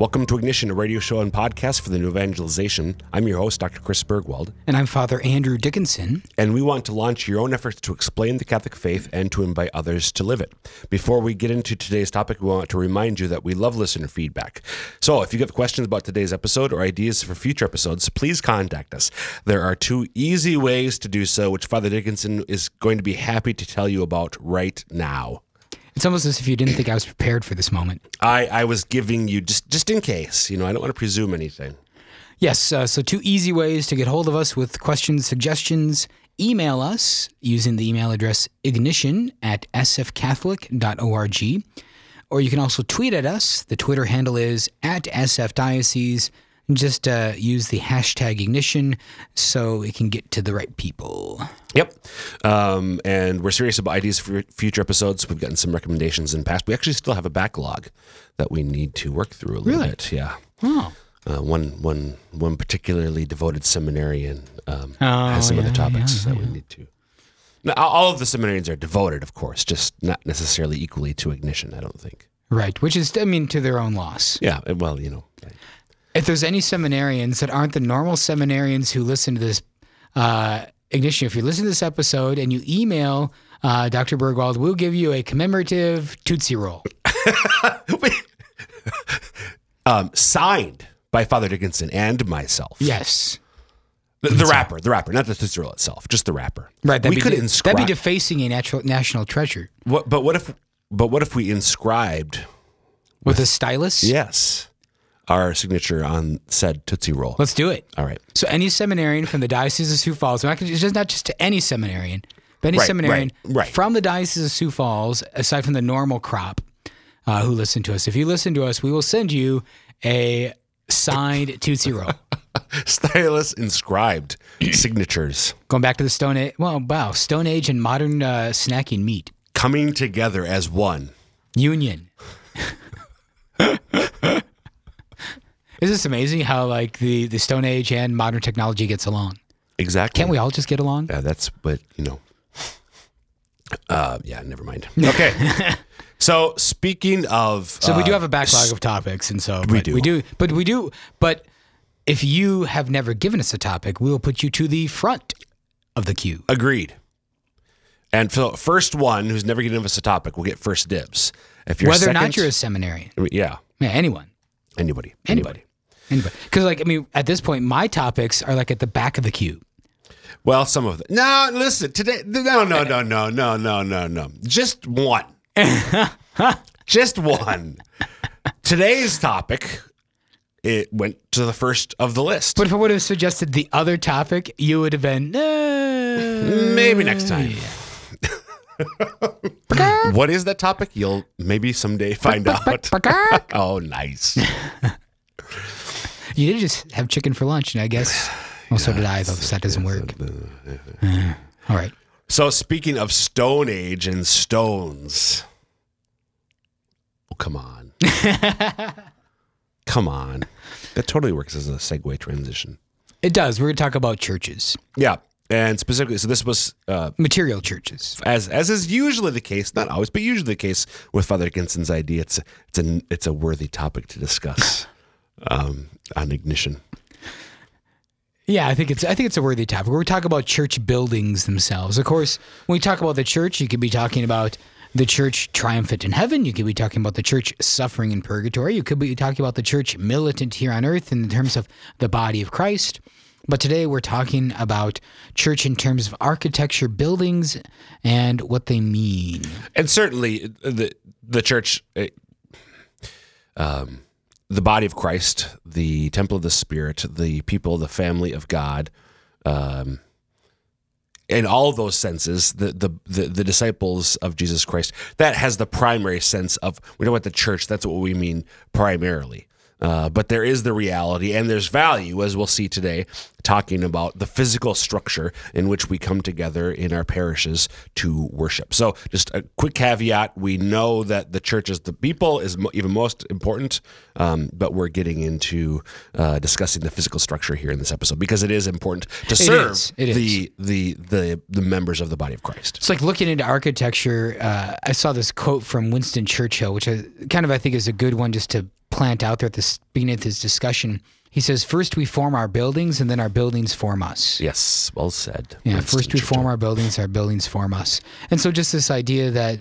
Welcome to Ignition, a radio show and podcast for the new evangelization. I'm your host, Dr. Chris Burgwald, And I'm Father Andrew Dickinson. and we want to launch your own efforts to explain the Catholic faith and to invite others to live it. Before we get into today's topic, we want to remind you that we love listener feedback. So if you have questions about today's episode or ideas for future episodes, please contact us. There are two easy ways to do so, which Father Dickinson is going to be happy to tell you about right now. It's almost as if you didn't think I was prepared for this moment. I, I was giving you just just in case, you know, I don't want to presume anything. Yes, uh, so two easy ways to get hold of us with questions, suggestions. Email us using the email address ignition at sfcatholic.org. Or you can also tweet at us. The Twitter handle is at sfdiocese. Just uh, use the hashtag ignition so it can get to the right people. Yep. Um, and we're serious about ideas for future episodes. We've gotten some recommendations in the past. We actually still have a backlog that we need to work through a little Really? bit. Yeah. Oh, Uh, one, one, one particularly devoted seminarian um, Oh, has some other yeah, topics yeah, that we need to. Now, all of the seminarians are devoted, of course, just not necessarily equally to ignition. I don't think. right. Which is, I mean, to their own loss. Yeah. Well, you know. If there's any seminarians that aren't the normal seminarians who listen to this uh, ignition, if you listen to this episode and you email uh, Dr. Burgwald, we'll give you a commemorative Tootsie Roll. Um, signed by Father Dickinson and myself. Yes. The, the wrapper, the wrapper, not the Tootsie Roll itself, just the wrapper. Right. That'd we be, could de- inscribe. that'd be defacing a natural, national treasure. what, but what if? But what if we inscribed? With a stylus? Yes, our signature on said Tootsie Roll. Let's do it. All right. So any seminarian from the Diocese of Sioux Falls, not it's just not just to any seminarian, but any Right, seminarian right, right. from the Diocese of Sioux Falls, aside from the normal crop uh, who listen to us. If you listen to us, we will send you a signed Tootsie Roll. Stylus inscribed signatures Going back to the Stone Age. Well, wow, Stone Age and modern uh, snacking meet. coming together as one. Union. Is this amazing how like the, the Stone Age and modern technology gets along? Exactly. Can't we all just get along? Yeah, that's what you know. Uh, yeah, never mind. Okay. so speaking of, So we do uh, have a backlog of topics, and so we do. we do, but we do, but if you have never given us a topic, we will put you to the front of the queue. agreed. And so first one who's never given us a topic will get first dibs. If you're Whether or not you're a seminarian, yeah, yeah, anyone, anybody, anybody, anybody, because like I mean, at this point, my topics are like at the back of the queue. Well, some of them. No, listen today. No, no, no, no, no, no, no, no. Just one. Just one. Today's topic. It went to the first of the list. But if I would have suggested the other topic, you would have been uh, maybe next time. what is that topic? You'll maybe someday find out. oh, nice. You did just have chicken for lunch, and I guess. Well, so did I, though. So that doesn't work. Uh, all right. So speaking of Stone Age and stones, oh come on, come on, that totally works as a segue transition. It does. We're going to talk about churches, Yeah, and specifically, so this was uh, material churches. as as is usually the case, not always, but usually the case with Father Dickinson's idea. It's a, it's a it's a worthy topic to discuss um, on ignition. Yeah, I think it's I think it's a worthy topic. We talk about church buildings themselves. Of course, when we talk about the church, you could be talking about the church triumphant in heaven. You could be talking about the church suffering in purgatory. You could be talking about the church militant here on earth in terms of the body of Christ. But today we're talking about church in terms of architecture, buildings, and what they mean. and certainly the the church, uh, um, the body of Christ, the temple of the Spirit, the people, the family of God, um, in all those senses, the, the the the disciples of Jesus Christ. That has the primary sense of we know what the church. That's what we mean primarily. Uh, but there is the reality, and there's value, as we'll see today, talking about the physical structure in which we come together in our parishes to worship. So, just a quick caveat: we know that the church as the people is even most important, um, but we're getting into uh, discussing the physical structure here in this episode because it is important to serve is. It the, the the the members of the body of Christ. It's like looking into architecture. Uh, I saw this quote from Winston Churchill, which I kind of I think is a good one just to plant out there at the beginning of this discussion. He says, First we form our buildings, and then our buildings form us. Yes, well said. Yeah, Winston first we Churchill. form our buildings, our buildings form us. And so just this idea that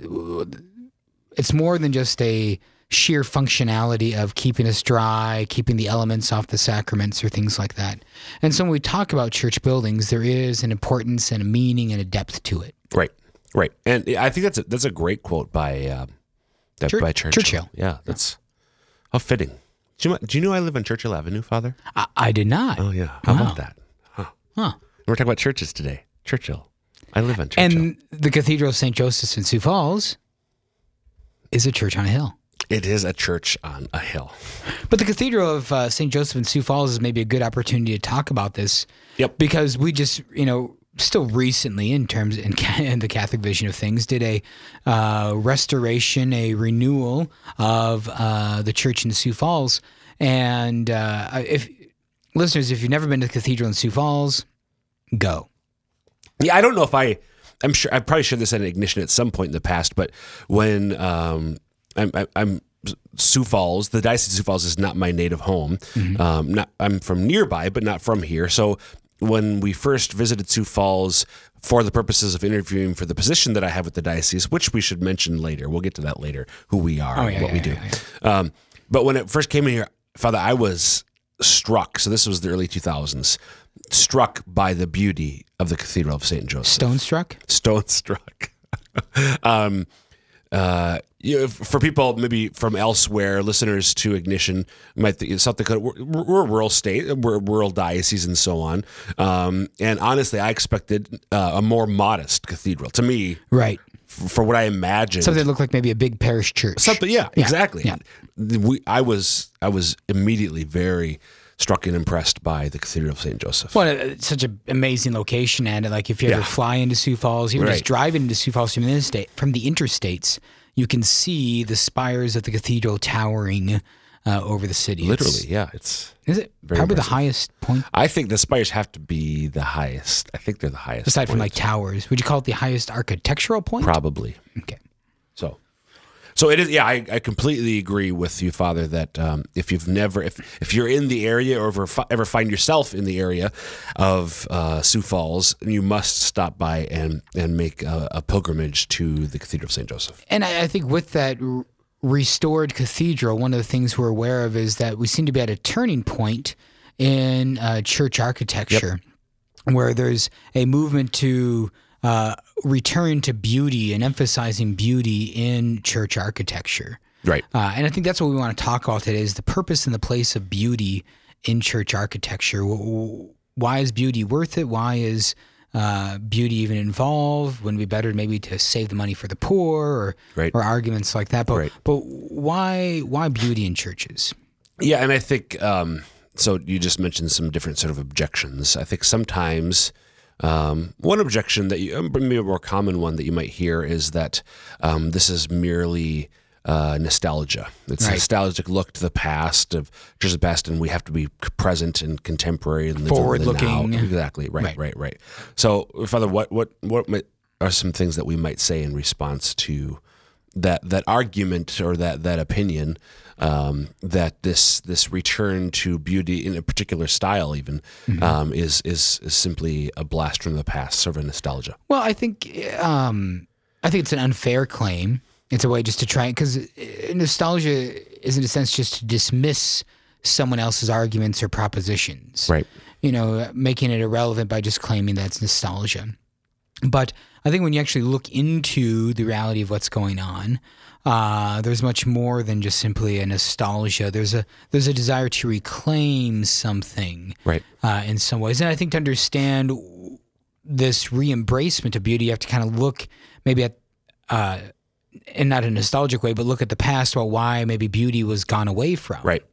it's more than just a sheer functionality of keeping us dry, keeping the elements off the sacraments or things like that. And so when we talk about church buildings, there is an importance and a meaning and a depth to it. Right, right, and I think that's a, that's a great quote by uh, that Chur- by Churchill. Churchill. Yeah, that's how fitting. Do you, do you know I live on Churchill Avenue, Father? I, I did not. Oh yeah, how Wow. about that? Huh. Huh. We're talking about churches today. Churchill. I live on Churchill. And the Cathedral of St. Joseph's in Sioux Falls is a church on a hill. it is a church on a hill. But the Cathedral of uh, St. Joseph in Sioux Falls is maybe a good opportunity to talk about this. Yep. Because we just, you know, still recently, in terms in, in the Catholic vision of things, did a uh, restoration, a renewal of uh, the church in Sioux Falls. And uh, if listeners, if you've never been to the Cathedral in Sioux Falls, go. Yeah, I don't know if I. I'm sure I probably shared this at an ignition at some point in the past, but when um, I'm, I'm, Sioux Falls, the Diocese of Sioux Falls is not my native home. Um, not I'm from nearby, but not from here. So when we first visited Sioux Falls for the purposes of interviewing for the position that I have with the diocese, which we should mention later, we'll get to that later, who we are, and yeah, what we yeah, do. yeah, Um, but when it first came in here, Father, I was struck. So this was the early 2000s. Struck by the beauty of the Cathedral of St. Joseph Stone struck? stone struck. um, uh, you know, for people maybe from elsewhere, listeners to Ignition might think South Dakota. We're, we're a rural state, we're a rural diocese, and so on. Um, and honestly, I expected uh, a more modest cathedral. To me, Right. f- for what I imagined, Something that looked like maybe a big parish church. Something, yeah, exactly. yeah. We, I was, I was immediately very struck and impressed by the Cathedral of Saint Joseph. Well, it's such an amazing location, and like if you ever Yeah. fly into Sioux Falls, even Right. just driving into Sioux Falls from the interstate, from the interstates, you can see the spires of the cathedral towering uh, over the city. It's- Literally, yeah. It's. is it probably impressive. the highest point I think the spires have to be the highest. I think they're the highest. aside from like towers? Would you call it the highest architectural point? probably. Okay. So, it is. Yeah, I, I completely agree with you, Father. That um, if you've never, if if you're in the area or ever, ever find yourself in the area of uh, Sioux Falls, you must stop by and and make a, a pilgrimage to the Cathedral of Saint Joseph. And I, I think with that r- restored cathedral, one of the things we're aware of is that we seem to be at a turning point in uh, church architecture, where there's a movement to uh, return to beauty and emphasizing beauty in church architecture. Right. Uh, and I think that's what we want to talk about today: is the purpose and the place of beauty in church architecture. Why is beauty worth it? Why is uh, beauty even involved? Wouldn't it be better maybe to save the money for the poor, or Right. or arguments like that? But Right. but why why beauty in churches? Yeah, and I think um, so. You just mentioned some different sort of objections. I think sometimes um, one objection that you, um, maybe a more common one that you might hear is that um, this is merely uh, nostalgia. It's a nostalgic look to the past of just the past, and we have to be present and contemporary and live Forward-looking. Exactly. Right, Right. right. Right. So, Father, what what what might, are some things that we might say in response to? that that argument or that that opinion um, that this this return to beauty in a particular style even um, is, is is simply a blast from the past, sort of a nostalgia. Well, I think um, I think it's an unfair claim. It's a way just to try because nostalgia is in a sense just to dismiss someone else's arguments or propositions. Right. You know, making it irrelevant by just claiming that's nostalgia. But I think when you actually look into the reality of what's going on, uh, there's much more than just simply a nostalgia. There's a there's a desire to reclaim something Right. uh, in some ways. And I think to understand this re-embracement of beauty, you have to kind of look maybe at, uh, in not a nostalgic way, but look at the past about why maybe beauty was gone away from. Right.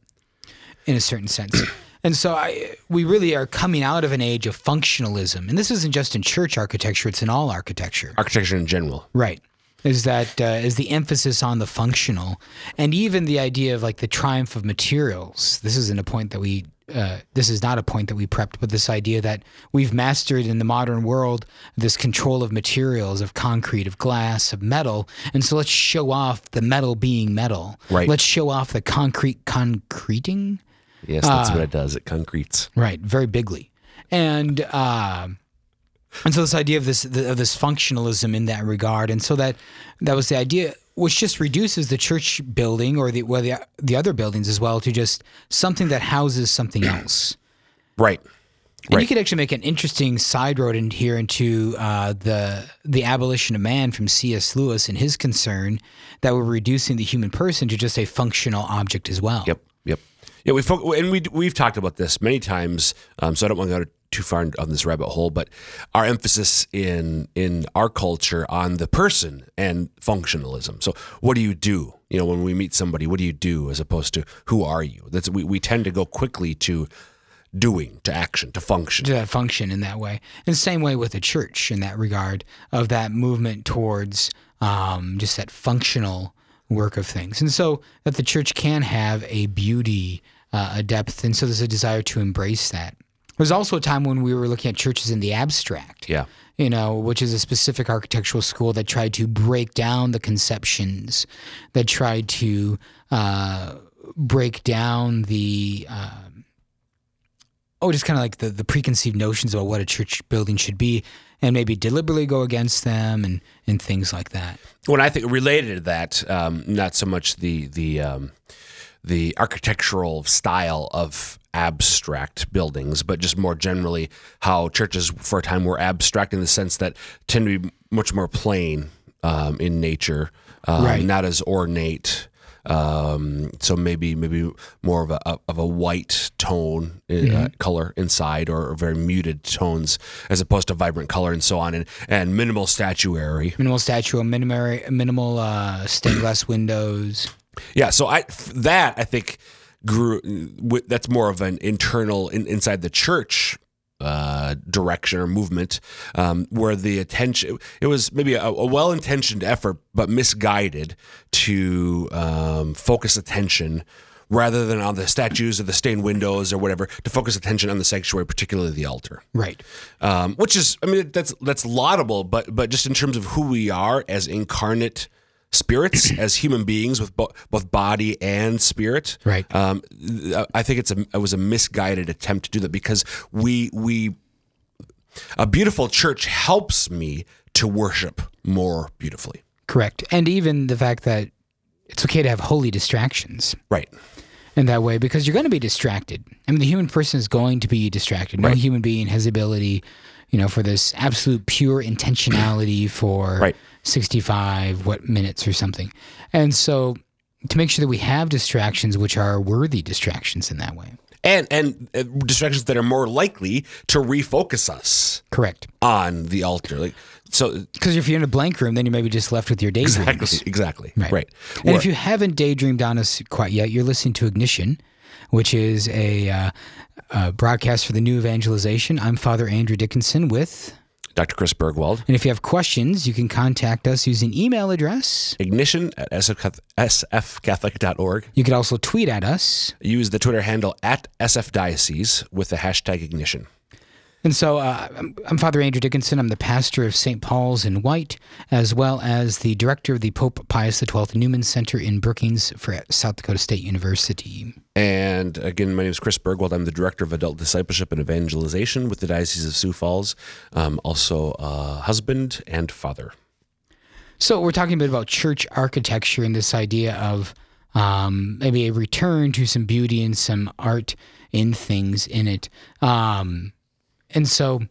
in a certain sense. And so I, we really are coming out of an age of functionalism. And this isn't just in church architecture, it's in all architecture. Architecture in general. Right. Is that uh, is the emphasis on the functional, and even the idea of like the triumph of materials. This isn't a point that we. Uh, this is not a point that we prepped, but this idea that we've mastered in the modern world this control of materials, of concrete, of glass, of metal, and so let's show off the metal being metal. Right. Let's show off the concrete concreting. Yes, that's what it does. It concretes. Right, very bigly, and uh, and so this idea of this of this functionalism in that regard, and so that that was the idea, which just reduces the church building or the well the the other buildings as well to just something that houses something else. Right. And Right. you could actually make an interesting side road in here into uh, the the abolition of man from C.S. Lewis and his concern that we're reducing the human person to just a functional object as well. Yep. Yep. Yeah, we fo- and we we've talked about this many times. Um, so I don't want to go too far on this rabbit hole, but our emphasis in in our culture on the person and functionalism. So what do you do? You know, when we meet somebody, what do you do as opposed to who are you? That's we, we tend to go quickly to doing, to action, to function. to function in that way. And same way with the church in that regard of that movement towards um, just that functional work of things. And so that the church can have a beauty, uh, a depth. And so there's a desire to embrace that. There's also a time when we were looking at churches in the abstract. Yeah. You know, which is a specific architectural school that tried to break down the conceptions, that tried to uh, break down the um, oh, just kind of like the, the preconceived notions about what a church building should be and maybe deliberately go against them and, and things like that. when I think related to that, um, not so much the the um, the architectural style of abstract buildings, but just more generally how churches for a time were abstract in the sense that tend to be much more plain um, in nature, um, Right. not as ornate. Um, so maybe maybe more of a of a white tone uh, color inside, or very muted tones, as opposed to vibrant color and so on, and and minimal statuary. Minimal statue, minimal, minimal uh, stained glass windows. Yeah, so I that I think grew. That's more of an internal in, inside the church uh, direction or movement, um, where the attention it was maybe a, a well intentioned effort but misguided to um, focus attention. Rather than on the statues or the stained windows or whatever, to focus attention on the sanctuary, particularly the altar Right. um, which is I mean that's that's laudable, but but just in terms of who we are as incarnate spirits, as human beings with bo- both body and spirit, Right. Um, I think it's a it was a misguided attempt to do that because we we a beautiful church helps me to worship more beautifully, Correct. And even the fact that it's okay to have holy distractions right? in that way because you're going to be distracted. I mean, the human person is going to be distracted. No human being has the ability, you know, for this absolute pure intentionality for Right. 65 what minutes or something. And so to make sure that we have distractions which are worthy distractions in that way. And and uh, distractions that are more likely to refocus us Correct. on the altar, like so. Because if you're in a blank room, then you may be just left with your daydreams. Exactly, exactly, Right. right. And Or- if you haven't daydreamed on us quite yet, you're listening to Ignition, which is a, uh, uh broadcast for the new evangelization. I'm Father Andrew Dickinson with, Dr. Chris Burgwald. and if you have questions, you can contact us using email address. ignition at SF sfcatholic.org. You can also tweet at us. Use the Twitter handle at sfdiocese with the hashtag ignition. And so uh, I'm, I'm Father Andrew Dickinson. I'm the pastor of St. Paul's in White, as well as the director of the Pope Pius XII Newman Center in Brookings for South Dakota State University. And again, my name is Chris Burgwald. I'm the Director of Adult Discipleship and Evangelization with the Diocese of Sioux Falls. Um, also, a husband and father. So we're talking a bit about church architecture and this idea of um, maybe a return to some beauty and some art in things in it. Um, and so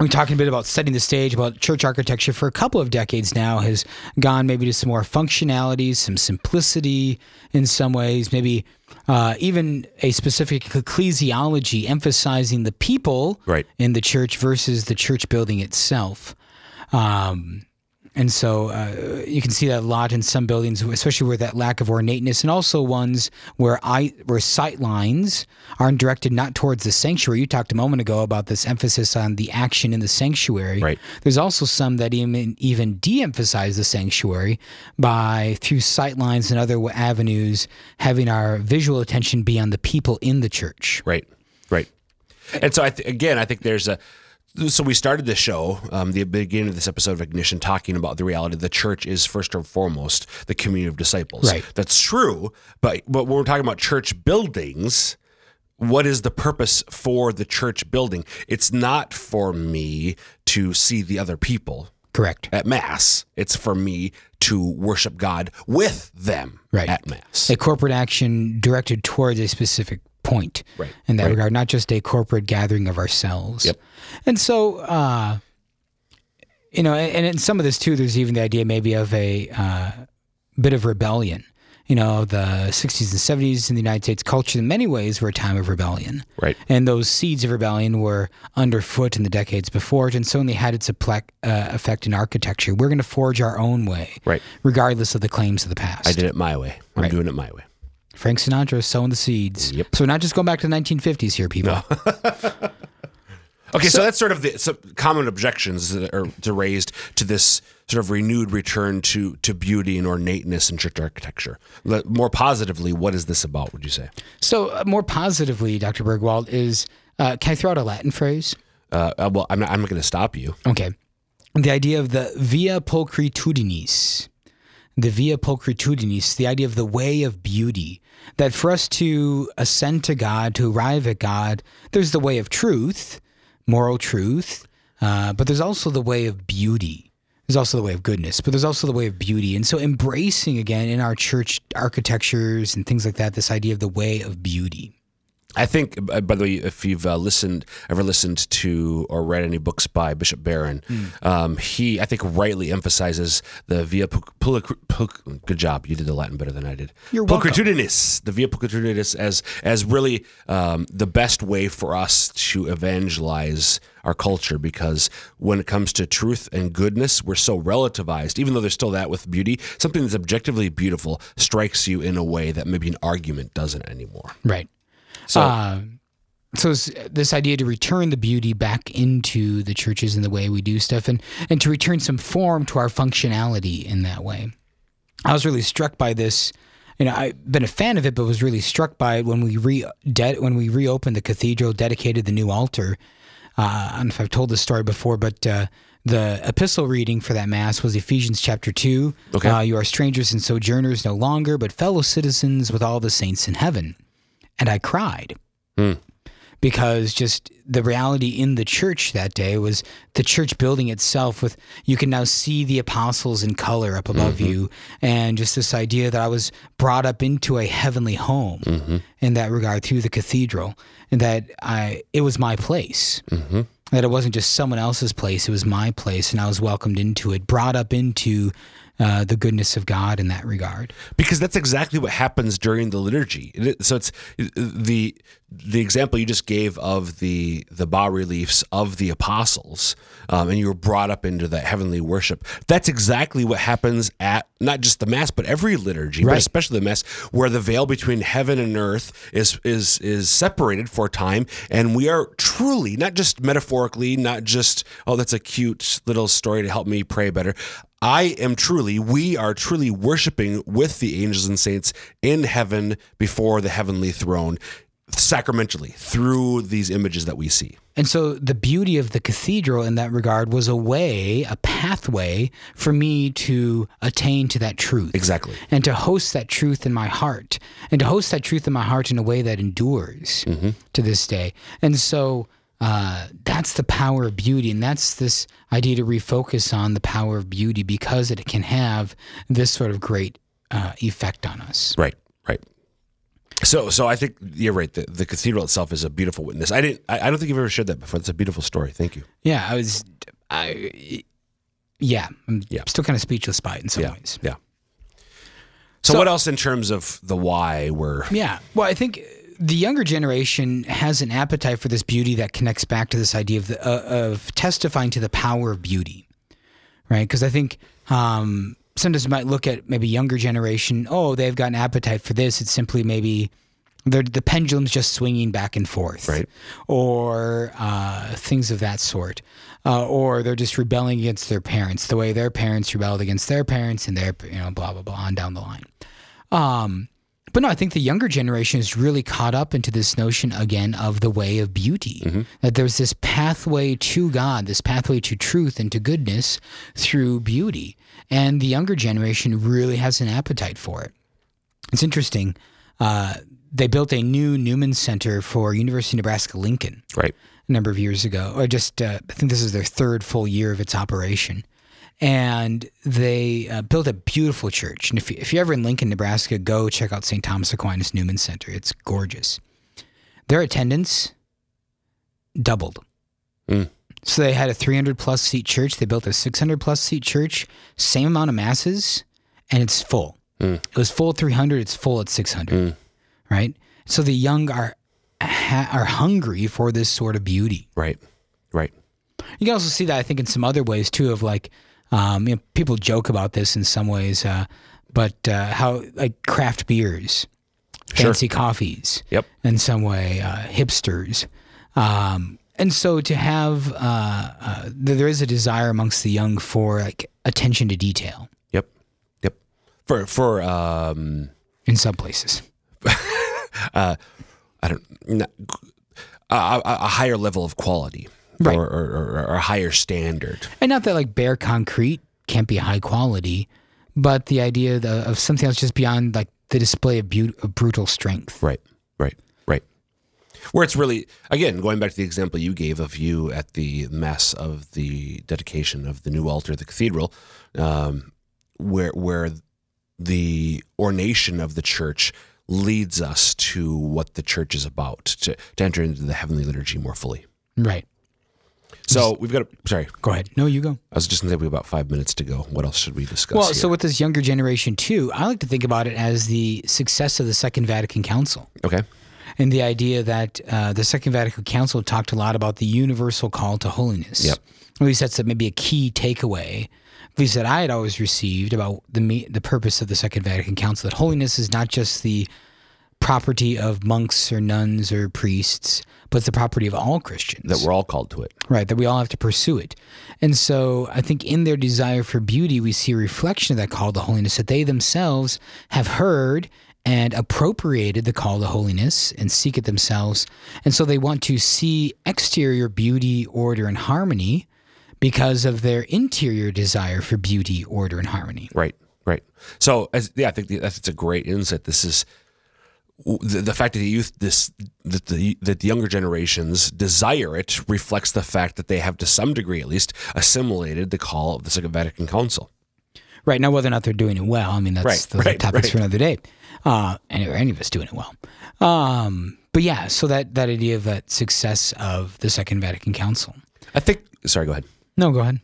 we're talking a bit about setting the stage about church architecture for a couple of decades now has gone maybe to some more functionalities, some simplicity in some ways, maybe uh, even a specific ecclesiology emphasizing the people Right. in the church versus the church building itself. Um, And so uh, you can see that a lot in some buildings, especially where that lack of ornateness, and also ones where I where sight lines aren't directed not towards the sanctuary. You talked a moment ago about this emphasis on the action in the sanctuary. Right. There's also some that even even de-emphasize the sanctuary by through sight lines and other avenues having our visual attention be on the people in the church. Right, right. And so I th- again, I think there's a. So we started the show, um, the beginning of this episode of Ignition, talking about the reality the church is first and foremost the community of disciples. Right. That's true, but but when we're talking about church buildings, what is the purpose for the church building? It's not for me to see the other people Correct. at mass. It's for me to worship God with them Right. at mass. A corporate action directed towards a specific point Right. in that Right. regard, not just a corporate gathering of ourselves. Yep. And so, uh, you know, and in some of this too, there's even the idea maybe of a uh, bit of rebellion. You know, the 60s and 70s in the United States culture, in many ways, were a time of rebellion. Right. And those seeds of rebellion were underfoot in the decades before it, and certainly had its uh, effect in architecture. We're going to forge our own way, Right. regardless of the claims of the past. I did it my way. I'm Right. doing it my way. Frank Sinatra sowing the seeds. Yep. So we're not just going back to the 1950s here, people. Okay, so, that's sort of the some common objections that are to raised to this sort of renewed return to to beauty and ornateness in church architecture. More positively, what is this about? Would you say? So uh, more positively, Dr. Burgwald is. Uh, can I throw out a Latin phrase? Uh, uh, well, I'm not, I'm not going to stop you. Okay. The idea of the via pulchritudinis. The via pulchritudinis, the idea of the way of beauty. That for us to ascend to God, to arrive at God, there's the way of truth, moral truth, uh, but there's also the way of beauty. There's also the way of goodness, but there's also the way of beauty. And so embracing again in our church architectures and things like that, this idea of the way of beauty. I think, by the way, if you've uh, listened, ever listened to or read any books by Bishop Barron, um, he, I think, rightly emphasizes the via pul- pul- pul- good job. You did the Latin better than I did. You're welcome. Pulchritudinis, the via pulchritudinis, as as really um, the best way for us to evangelize our culture, because when it comes to truth and goodness, we're so relativized. Even though there's still that with beauty, something that's objectively beautiful strikes you in a way that maybe an argument doesn't anymore. Right. So. Uh, so this idea to return the beauty back into the churches and the way we do stuff, and and to return some form to our functionality in that way. I was really struck by this. You know, I've been a fan of it, but was really struck by it when we re de- when we reopened the cathedral, dedicated the new altar. Uh, I don't know if I've told this story before, but uh, the epistle reading for that mass was Ephesians chapter two. Okay. Uh, you are strangers and sojourners no longer, but fellow citizens with all the saints in heaven. And I cried. Hmm. Because just the reality in the church that day was the church building itself with you can now see the apostles in color up above mm-hmm. you. And just this idea that I was brought up into a heavenly home mm-hmm. in that regard through the cathedral and that I it was my place. Mm-hmm. That it wasn't just someone else's place it was my place and I was welcomed into it brought up into uh, the goodness of God in that regard because that's exactly what happens during the liturgy. So it's the the example you just gave of the the bas reliefs of the apostles, um, and you were brought up into that heavenly worship. That's exactly what happens at not just the mass, but every liturgy, but especially the mass, where the veil between heaven and earth is is is separated for a time, and we are truly not just metaphorically, not just oh that's a cute little story to help me pray better. I am truly, we are truly worshiping with the angels and saints in heaven before the heavenly throne, sacramentally through these images that we see. And so the beauty of the cathedral in that regard was a way, a pathway for me to attain to that truth. Exactly. And to host that truth in my heart. And to host that truth in my heart in a way that endures mm-hmm. to this day. And so uh, that's the power of beauty. And that's this idea to refocus on the power of beauty because it can have this sort of great uh, effect on us. Right, right. So, so I think you're right. The, the cathedral itself is a beautiful witness. I didn't. I, I don't think you've ever shared that before. It's a beautiful story. Thank you. Yeah, I was, I, yeah, I'm Yeah. still kind of speechless by it in some Yeah, ways. yeah. So, So- what else in terms of the why? We're Yeah. Well, I think the younger generation has an appetite for this beauty that connects back to this idea of the, uh, of testifying to the power of beauty, right? Because I think Um, sometimes you might look at maybe younger generation. Oh, they've got an appetite for this. It's simply maybe the pendulum's just swinging back and forth, Right. Or uh, things of that sort, uh, or they're just rebelling against their parents, the way their parents rebelled against their parents, and their you know blah blah blah on down the line. Um, but no, I think the younger generation is really caught up into this notion again of the way of beauty. That there's this pathway to God, this pathway to truth and to goodness through beauty. And the younger generation really has an appetite for it. It's interesting. Uh, they built a new Newman Center for University of Nebraska Lincoln Right. a number of years ago, or just uh, I think this is their third full year of its operation. And they uh, built a beautiful church. And if, you, if you're ever in Lincoln, Nebraska, go check out St. Thomas Aquinas Newman Center. It's gorgeous. Their attendance doubled. Mm. So they had a 300 plus seat church. They built a 600 plus seat church, same amount of masses, and it's full. It was full at 300. It's full at 600. Right. So the young are ha- are hungry for this sort of beauty. Right. Right. You can also see that I think in some other ways too. Of like, um, you know, people joke about this in some ways, uh, but uh, how like craft beers, Sure. fancy coffees, Yep. in some way, uh, hipsters. Um, and so to have, uh, uh, there is a desire amongst the young for like attention to detail Yep. Yep. For for um in some places. I don't a, a higher level of quality Right. or, or, or, a higher standard. And not that like bare concrete can't be high quality, but the idea of, of something else just beyond like the display of, beaut- of brutal strength. Right. Right. Right. Where it's really again going back to the example you gave of you at the mass of the dedication of the new altar, of the cathedral, um, where where the ornation of the church leads us to what the church is about to, to enter into the heavenly liturgy more fully. Right. So we've got. A, sorry, Go ahead. No, you go. I was just going to say we have about five minutes to go. What else should we discuss? Well, here? so with this younger generation too, I like to think about it as the success of the Second Vatican Council. okay, And the idea that uh, the Second Vatican Council talked a lot about the universal call to holiness. Yep. At least that's a, maybe a key takeaway, at least that I had always received about the me- the purpose of the Second Vatican Council. That holiness is not just the property of monks or nuns or priests, but it's the property of all Christians. that we're all called to it. Right, that we all have to pursue it. And so I think in their desire for beauty, we see a reflection of that call to holiness, that they themselves have heard and appropriated the call to holiness and seek it themselves. And so they want to see exterior beauty, order, and harmony because of their interior desire for beauty, order, and harmony. Right, right. So, as yeah, I think that's a great insight. This is the, the fact that the youth, this that the that the younger generations desire it reflects the fact that they have, to some degree at least, assimilated the call of the Second Vatican Council. Right. Now, whether or not they're doing it well, I mean, that's Right, are right, topics right. for another day. Uh, or any of us doing it well. Um, but yeah, so that, that idea of that success of the Second Vatican Council. I think. Sorry, go ahead. No, go ahead.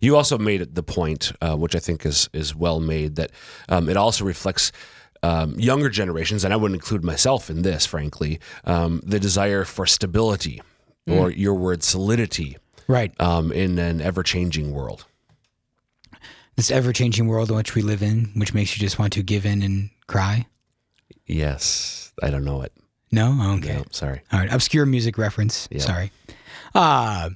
You also made the point, uh, which I think is is well made, that um, it also reflects um, younger generations, and I wouldn't include myself in this, frankly, um, the desire for stability, or your word solidity, Right. um, in an ever changing world. This ever changing world in which we live in, which makes you just want to give in and cry. Yes, I don't know it. No? Okay. No, sorry. All right. Obscure music reference. Sorry. Uh,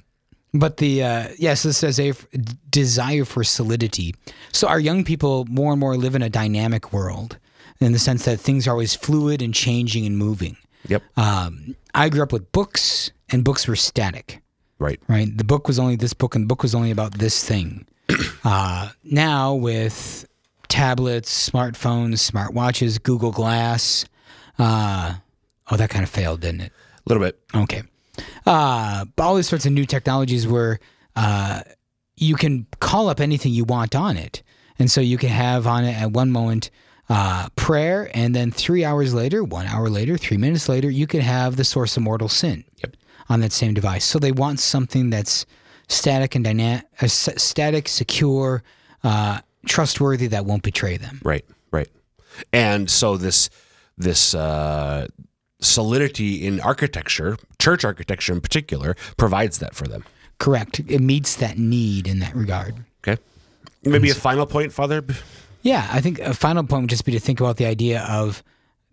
but the, uh, yes, this says a f- desire for solidity. So our young people more and more live in a dynamic world in the sense that things are always fluid and changing and moving. Yep. Um, I grew up with books, and books were static. right. Right, the book was only this book, and the book was only about this thing. uh, now with tablets, smartphones, smartwatches, Google Glass. Uh, oh, that kind of failed, didn't it? A little bit. Okay. Uh, but all these sorts of new technologies where uh, you can call up anything you want on it. And so you can have on it at one moment uh, prayer, and then three hours later, one hour later, three minutes later, you could have the source of mortal sin Yep. on that same device. So they want something that's static and dynamic, uh, s- static, secure, uh, trustworthy that won't betray them. Right. Right. And so this this uh, solidity in architecture, church architecture in particular, provides that for them. Correct. It meets that need in that regard. Okay. Maybe a final point, Father. Yeah, I think a final point would just be to think about the idea of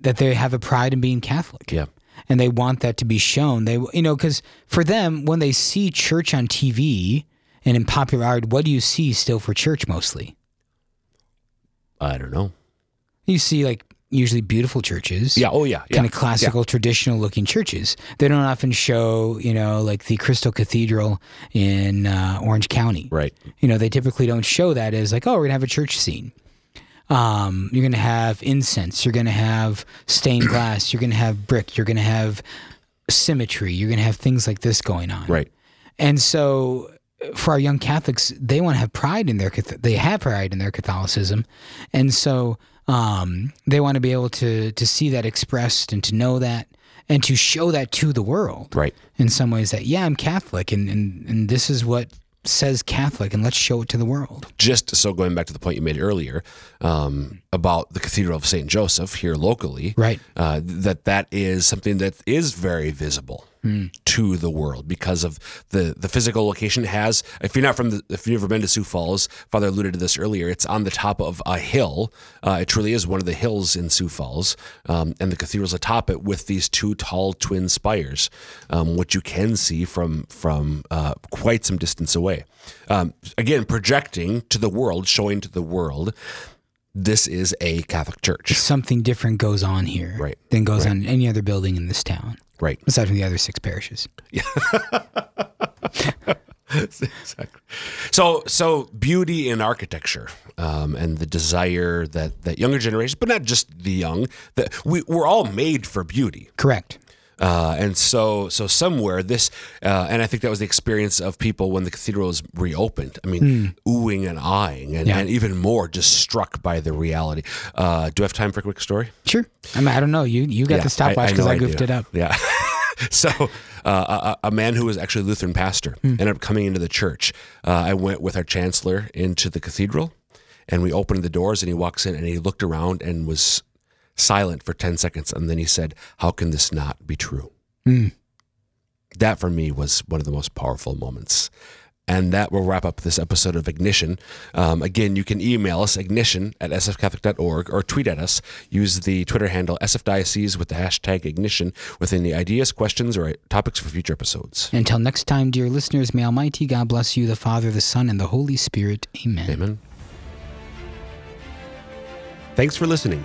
that they have a pride in being Catholic. Yeah. And they want that to be shown. They, you know, because for them, when they see church on TV and in popular art, what do you see still for church mostly? I don't know. You see, like, usually beautiful churches. Yeah. Oh, yeah. yeah. Kind of classical, traditional looking churches. They don't often show, you know, like the Crystal Cathedral in uh, Orange County. Right. You know, they typically don't show that as like, oh, we're going to have a church scene. Um, you're going to have incense. You're going to have stained glass. You're going to have brick. You're going to have symmetry. You're going to have things like this going on. Right. And so for our young Catholics, they want to have pride in their they have pride in their Catholicism, and so um, they want to be able to to see that expressed and to know that and to show that to the world. Right. In some ways, that yeah, I'm Catholic, and and, and this is what says Catholic, and let's show it to the world. Just so going back to the point you made earlier um, about the Cathedral of Saint Joseph here locally, Right. Uh, that that is something that is very visible to the world because of the the physical location. It has if you're not from the if you've never been to Sioux Falls, Father alluded to this earlier. It's on the top of a hill. Uh, it truly is one of the hills in Sioux Falls, um, and the cathedral's atop it with these two tall twin spires, um, which you can see from from uh, quite some distance away. Um, again, projecting to the world, showing to the world. This is a Catholic church. Something different goes on here Right. than goes on any other building in this town, Right. aside from the other six parishes. Yeah. exactly. So, so beauty in architecture, um, and the desire that that younger generations, but not just the young, that we we're all made for beauty. Correct. Uh, and so, so somewhere this, uh, and I think that was the experience of people when the cathedral was reopened. I mean, oohing and eyeing, and, Yeah. and even more, just struck by the reality. Uh, do I have time for a quick story? Sure. I mean, I don't know. You you got Yeah, the stopwatch because know I, goofed do. it up. Yeah. so uh, a, a man who was actually a Lutheran pastor Hmm. ended up coming into the church. Uh, I went with our chancellor into the cathedral, and we opened the doors, and he walks in, and he looked around and was silent for ten seconds, and then he said, "How can this not be true?" Hmm. That for me was one of the most powerful moments. And that will wrap up this episode of Ignition. Um, again, you can email us, ignition at sfcatholic.org, or tweet at us. Use the Twitter handle sfdiocese with the hashtag ignition with any ideas, questions, or topics for future episodes. Until next time, dear listeners, may Almighty God bless you, the Father, the Son, and the Holy Spirit. Amen. Amen. Thanks for listening.